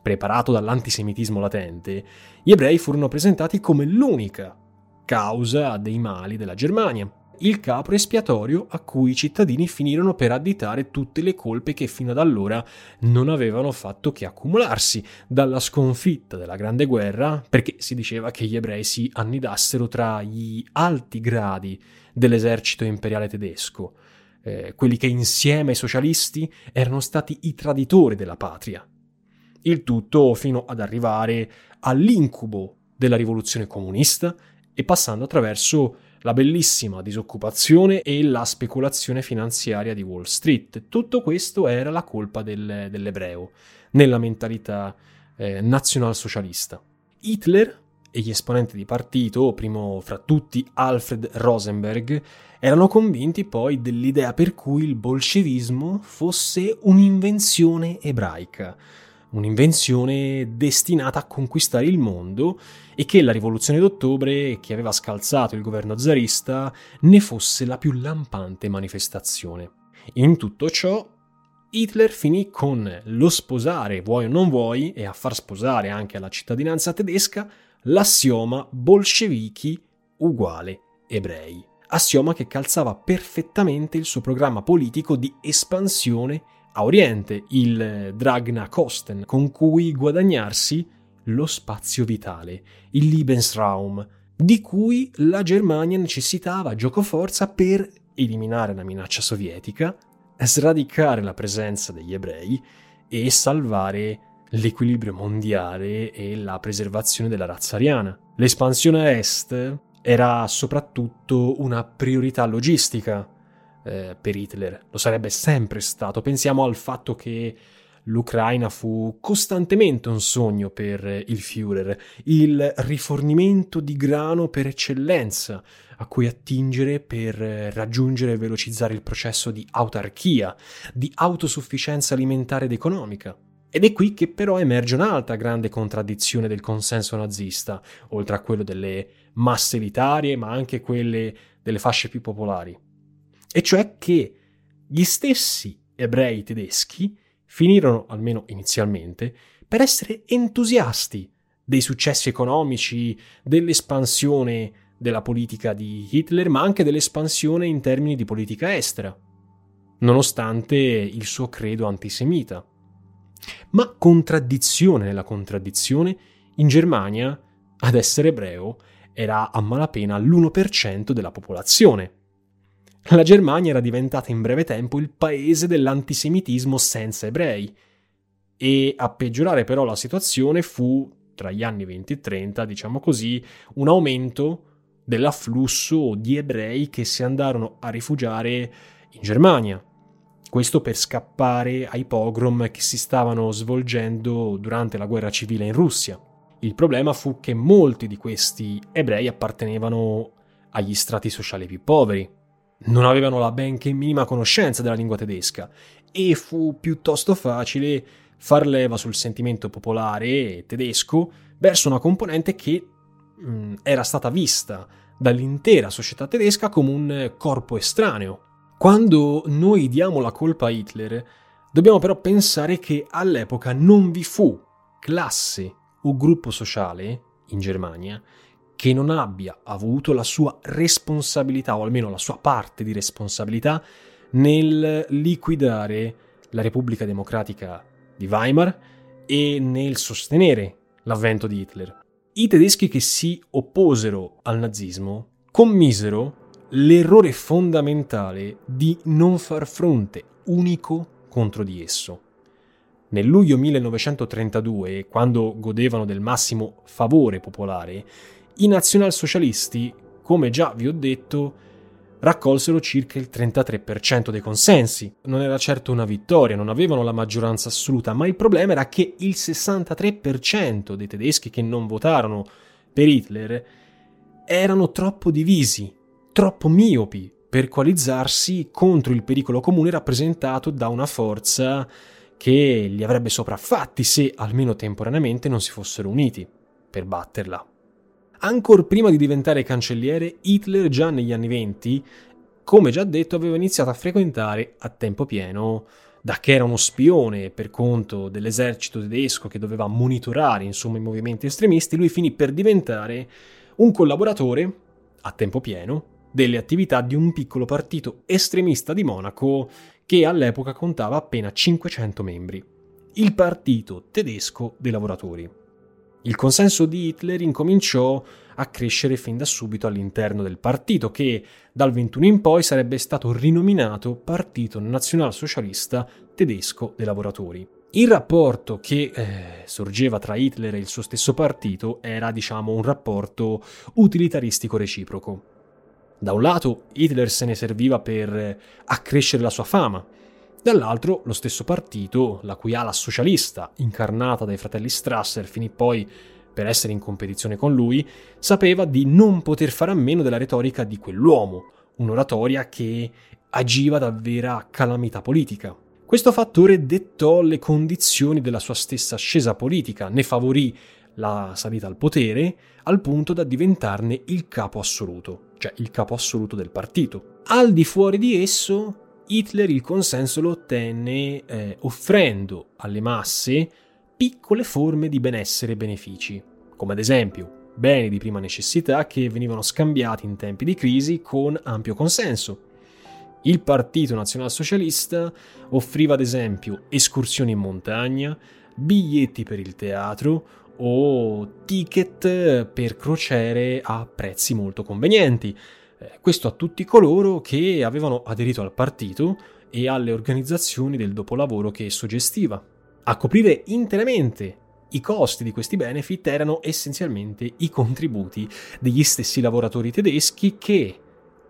preparato dall'antisemitismo latente, gli ebrei furono presentati come l'unica causa dei mali della Germania, il capro espiatorio a cui i cittadini finirono per additare tutte le colpe che fino ad allora non avevano fatto che accumularsi, dalla sconfitta della Grande Guerra, perché si diceva che gli ebrei si annidassero tra gli alti gradi dell'esercito imperiale tedesco, eh, quelli che insieme ai socialisti erano stati i traditori della patria. Il tutto fino ad arrivare all'incubo della rivoluzione comunista e passando attraverso la bellissima disoccupazione e la speculazione finanziaria di Wall Street. Tutto questo era la colpa del, dell'ebreo nella mentalità eh, nazionalsocialista. Hitler e gli esponenti di partito, primo fra tutti Alfred Rosenberg, erano convinti poi dell'idea per cui il bolscevismo fosse un'invenzione ebraica un'invenzione destinata a conquistare il mondo e che la rivoluzione d'ottobre, che aveva scalzato il governo zarista, ne fosse la più lampante manifestazione. In tutto ciò, Hitler finì con lo sposare, vuoi o non vuoi, e a far sposare anche alla cittadinanza tedesca, l'assioma bolscevichi uguale ebrei. Assioma che calzava perfettamente il suo programma politico di espansione a Oriente, il Dragna Kosten, con cui guadagnarsi lo spazio vitale, il Lebensraum, di cui la Germania necessitava giocoforza per eliminare la minaccia sovietica, sradicare la presenza degli ebrei e salvare l'equilibrio mondiale e la preservazione della razza ariana. L'espansione a est era soprattutto una priorità logistica, eh, per Hitler, lo sarebbe sempre stato. Pensiamo al fatto che l'Ucraina fu costantemente un sogno per il Führer, il rifornimento di grano per eccellenza a cui attingere per raggiungere e velocizzare il processo di autarchia, di autosufficienza alimentare ed economica. Ed è qui che però emerge un'altra grande contraddizione del consenso nazista, oltre a quello delle masse elitarie, ma anche quelle delle fasce più popolari e cioè che gli stessi ebrei tedeschi finirono, almeno inizialmente, per essere entusiasti dei successi economici, dell'espansione della politica di Hitler, ma anche dell'espansione in termini di politica estera, nonostante il suo credo antisemita. Ma contraddizione nella contraddizione, in Germania, ad essere ebreo, era a malapena l'1% della popolazione, la Germania era diventata in breve tempo il paese dell'antisemitismo senza ebrei. E a peggiorare però la situazione fu, tra gli anni 20 e 30, diciamo così, un aumento dell'afflusso di ebrei che si andarono a rifugiare in Germania. Questo per scappare ai pogrom che si stavano svolgendo durante la guerra civile in Russia. Il problema fu che molti di questi ebrei appartenevano agli strati sociali più poveri, non avevano la benché minima conoscenza della lingua tedesca e fu piuttosto facile far leva sul sentimento popolare tedesco verso una componente che mh, mm, era stata vista dall'intera società tedesca come un corpo estraneo. Quando noi diamo la colpa a Hitler, dobbiamo però pensare che all'epoca non vi fu classe o gruppo sociale in Germania che non abbia avuto la sua responsabilità, o almeno la sua parte di responsabilità, nel liquidare la Repubblica Democratica di Weimar e nel sostenere l'avvento di Hitler. I tedeschi che si opposero al nazismo commisero l'errore fondamentale di non far fronte unico contro di esso. Nel luglio 1932, quando godevano del massimo favore popolare, i nazionalsocialisti, come già vi ho detto, raccolsero circa il 33% dei consensi. Non era certo una vittoria, non avevano la maggioranza assoluta, ma il problema era che il 63% dei tedeschi che non votarono per Hitler erano troppo divisi, troppo miopi per coalizzarsi contro il pericolo comune rappresentato da una forza che li avrebbe sopraffatti se, almeno temporaneamente, non si fossero uniti per batterla. Ancora prima di diventare cancelliere, Hitler già negli anni venti, come già detto, aveva iniziato a frequentare a tempo pieno da che era uno spione per conto dell'esercito tedesco che doveva monitorare insomma i movimenti estremisti, lui finì per diventare un collaboratore a tempo pieno delle attività di un piccolo partito estremista di Monaco che all'epoca contava appena 500 membri, il Partito tedesco dei lavoratori. Il consenso di Hitler incominciò a crescere fin da subito all'interno del partito, che dal 21 in poi sarebbe stato rinominato Partito Nazionalsocialista Tedesco dei Lavoratori. Il rapporto che eh, sorgeva tra Hitler e il suo stesso partito era, diciamo, un rapporto utilitaristico reciproco. Da un lato Hitler se ne serviva per accrescere la sua fama, dall'altro lo stesso partito, la cui ala socialista, incarnata dai fratelli Strasser, finì poi per essere in competizione con lui, sapeva di non poter fare a meno della retorica di quell'uomo, un'oratoria che agiva da vera calamità politica. Questo fattore dettò le condizioni della sua stessa ascesa politica, ne favorì la salita al potere al punto da diventarne il capo assoluto, cioè il capo assoluto del partito. Al di fuori di esso, Hitler il consenso lo ottenne eh, offrendo alle masse piccole forme di benessere e benefici, come ad esempio beni di prima necessità che venivano scambiati in tempi di crisi con ampio consenso. Il Partito Nazionalsocialista offriva ad esempio escursioni in montagna, biglietti per il teatro o ticket per crociere a prezzi molto convenienti. Eh, questo a tutti coloro che avevano aderito al partito e alle organizzazioni del dopolavoro che esso gestiva. A coprire interamente i costi di questi benefit erano essenzialmente i contributi degli stessi lavoratori tedeschi che,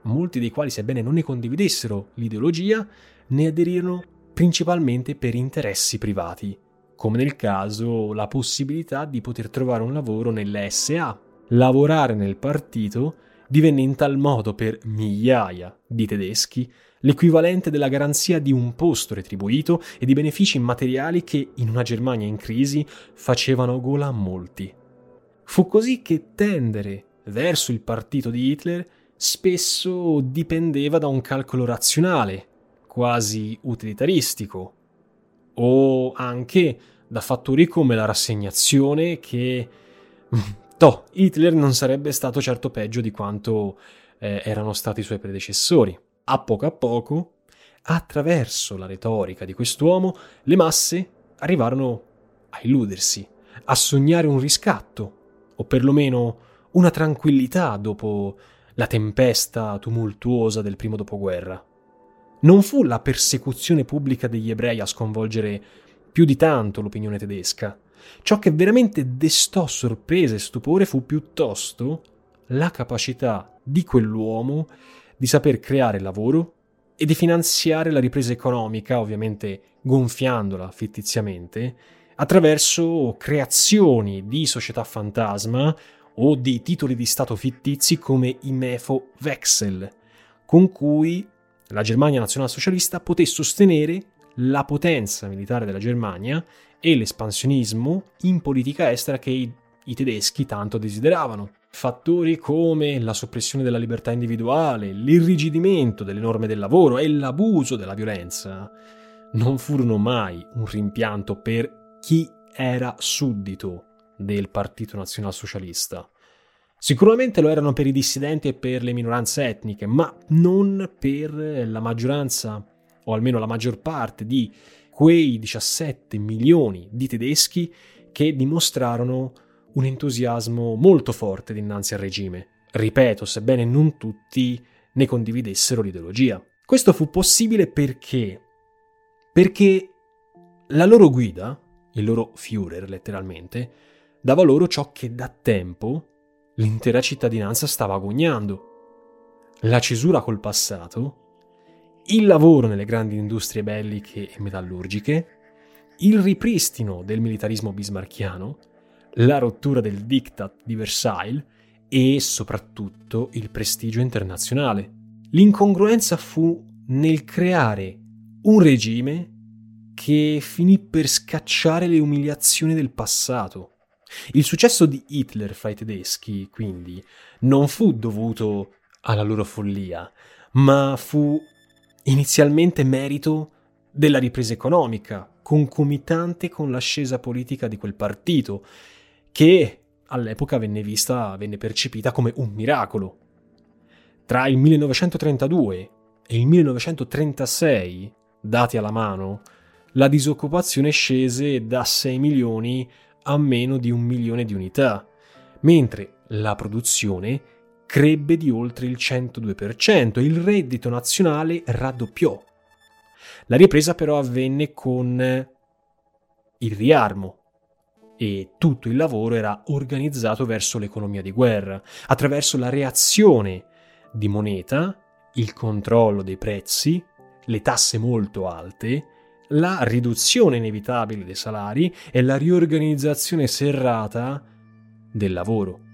molti dei quali sebbene non ne condividessero l'ideologia, ne aderirono principalmente per interessi privati come nel caso la possibilità di poter trovare un lavoro nell'SA. Lavorare nel partito divenne in tal modo per migliaia di tedeschi l'equivalente della garanzia di un posto retribuito e di benefici materiali che in una Germania in crisi facevano gola a molti. Fu così che tendere verso il partito di Hitler spesso dipendeva da un calcolo razionale, quasi utilitaristico, o anche da fattori come la rassegnazione che toh, Hitler non sarebbe stato certo peggio di quanto eh, erano stati i suoi predecessori. A poco a poco, attraverso la retorica di quest'uomo, le masse arrivarono a illudersi, a sognare un riscatto, o perlomeno una tranquillità dopo la tempesta tumultuosa del primo dopoguerra. Non fu la persecuzione pubblica degli ebrei a sconvolgere più di tanto l'opinione tedesca. Ciò che veramente destò sorpresa e stupore fu piuttosto la capacità di quell'uomo di saper creare lavoro e di finanziare la ripresa economica, ovviamente gonfiandola fittiziamente, attraverso creazioni di società fantasma o di titoli di Stato fittizi come i Mefo Wechsel, con cui la Germania nazionalsocialista poté sostenere la potenza militare della Germania e l'espansionismo in politica estera che i, i tedeschi tanto desideravano. Fattori come la soppressione della libertà individuale, l'irrigidimento delle norme del lavoro e l'abuso della violenza non furono mai un rimpianto per chi era suddito del Partito Nazionalsocialista. Sicuramente lo erano per i dissidenti e per le minoranze etniche, ma non per la maggioranza, o almeno la maggior parte di quei 17 milioni di tedeschi che dimostrarono un entusiasmo molto forte dinanzi al regime. Ripeto, sebbene non tutti ne condividessero l'ideologia. Questo fu possibile perché? Perché la loro guida, il loro Führer letteralmente, dava loro ciò che da tempo l'intera cittadinanza stava agognando. La cesura col passato, il lavoro nelle grandi industrie belliche e metallurgiche, il ripristino del militarismo bismarchiano, la rottura del diktat di Versailles e soprattutto il prestigio internazionale. L'incongruenza fu nel creare un regime che finì per scacciare le umiliazioni del passato. Il successo di Hitler fra i tedeschi, quindi, non fu dovuto alla loro follia, ma fu inizialmente merito della ripresa economica, concomitante con l'ascesa politica di quel partito, che all'epoca venne vista, venne percepita come un miracolo. Tra il 1932 e il 1936, dati alla mano, la disoccupazione scese da 6 milioni a meno di un milione di unità, mentre la produzione crebbe di oltre il 102% e il reddito nazionale raddoppiò. La ripresa però avvenne con il riarmo, e tutto il lavoro era organizzato verso l'economia di guerra, attraverso la reazione di moneta, il controllo dei prezzi, le tasse molto alte, la riduzione inevitabile dei salari e la riorganizzazione serrata del lavoro.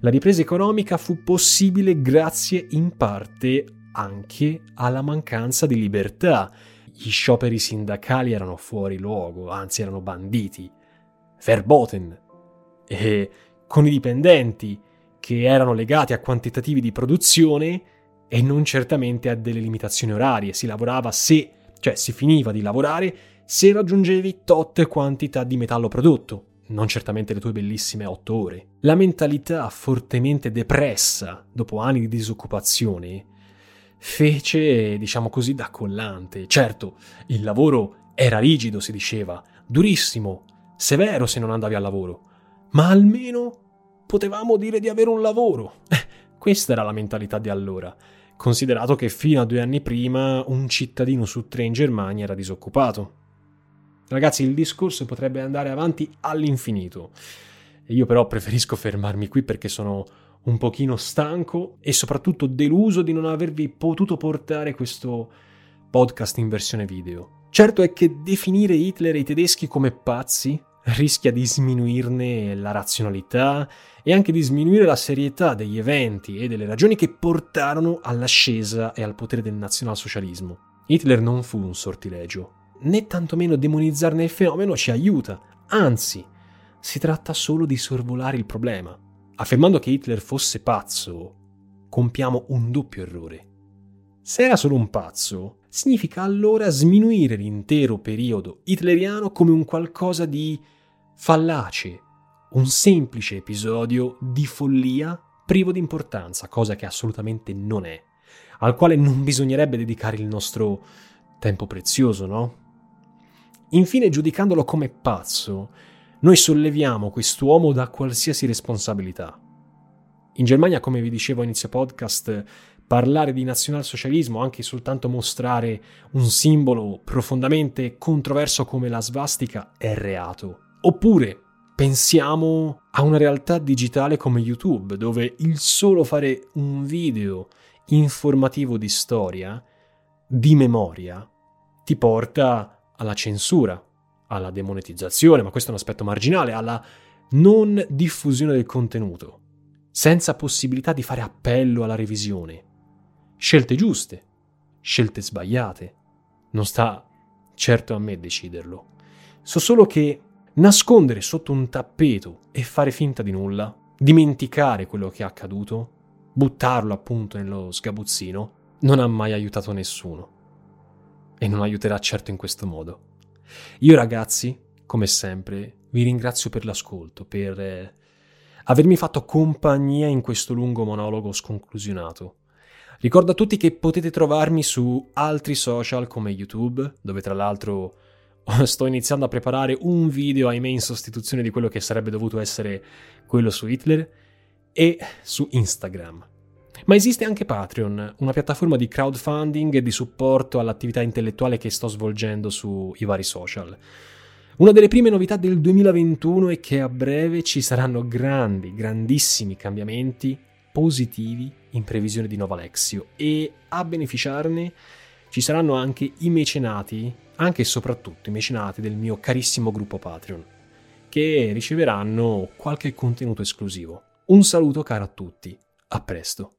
La ripresa economica fu possibile grazie in parte anche alla mancanza di libertà. Gli scioperi sindacali erano fuori luogo, anzi erano banditi verboten, e con i dipendenti che erano legati a quantitativi di produzione e non certamente a delle limitazioni orarie. Si lavorava se, cioè si finiva di lavorare se raggiungevi tot quantità di metallo prodotto, non certamente le tue bellissime otto ore. La mentalità fortemente depressa dopo anni di disoccupazione fece, diciamo così, da collante. Certo, il lavoro era rigido, si diceva, durissimo, severo se non andavi al lavoro, ma almeno potevamo dire di avere un lavoro. Eh, questa era la mentalità di allora, considerato che fino a due anni prima un cittadino su tre in Germania era disoccupato. Ragazzi, il discorso potrebbe andare avanti all'infinito. Io però preferisco fermarmi qui perché sono un pochino stanco e soprattutto deluso di non avervi potuto portare questo podcast in versione video. Certo è che definire Hitler e i tedeschi come pazzi rischia di sminuirne la razionalità e anche di sminuire la serietà degli eventi e delle ragioni che portarono all'ascesa e al potere del nazionalsocialismo. Hitler non fu un sortilegio, né tantomeno demonizzarne il fenomeno ci aiuta, anzi, si tratta solo di sorvolare il problema. Affermando che Hitler fosse pazzo, compiamo un doppio errore. Se era solo un pazzo, significa allora sminuire l'intero periodo hitleriano come un qualcosa di fallace, un semplice episodio di follia privo di importanza, cosa che assolutamente non è, al quale non bisognerebbe dedicare il nostro tempo prezioso, no? Infine, giudicandolo come pazzo, noi solleviamo quest'uomo da qualsiasi responsabilità. In Germania, come vi dicevo a inizio podcast, parlare di nazionalsocialismo, anche soltanto mostrare un simbolo profondamente controverso come la svastica è reato. Oppure pensiamo a una realtà digitale come YouTube, dove il solo fare un video informativo di storia, di memoria, ti porta alla censura, alla demonetizzazione, ma questo è un aspetto marginale, alla non diffusione del contenuto, senza possibilità di fare appello alla revisione scelte giuste, scelte sbagliate. Non sta certo a me deciderlo. So solo che nascondere sotto un tappeto e fare finta di nulla, dimenticare quello che è accaduto, buttarlo appunto nello sgabuzzino, non ha mai aiutato nessuno. E non aiuterà certo in questo modo. Io ragazzi, come sempre, vi ringrazio per l'ascolto, per eh, avermi fatto compagnia in questo lungo monologo sconclusionato. Ricordo a tutti che potete trovarmi su altri social come YouTube, dove tra l'altro sto iniziando a preparare un video, ahimè, in sostituzione di quello che sarebbe dovuto essere quello su Hitler, e su Instagram. Ma esiste anche Patreon, una piattaforma di crowdfunding e di supporto all'attività intellettuale che sto svolgendo sui vari social. Una delle prime novità del 2021 è che a breve ci saranno grandi, grandissimi cambiamenti positivi in previsione di Nova Lexio e a beneficiarne ci saranno anche i mecenati, anche e soprattutto i mecenati del mio carissimo gruppo Patreon, che riceveranno qualche contenuto esclusivo. Un saluto caro a tutti, a presto,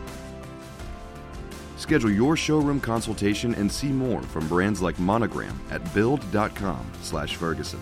Schedule your showroom consultation and see more from brands like Monogram at build.com/ferguson.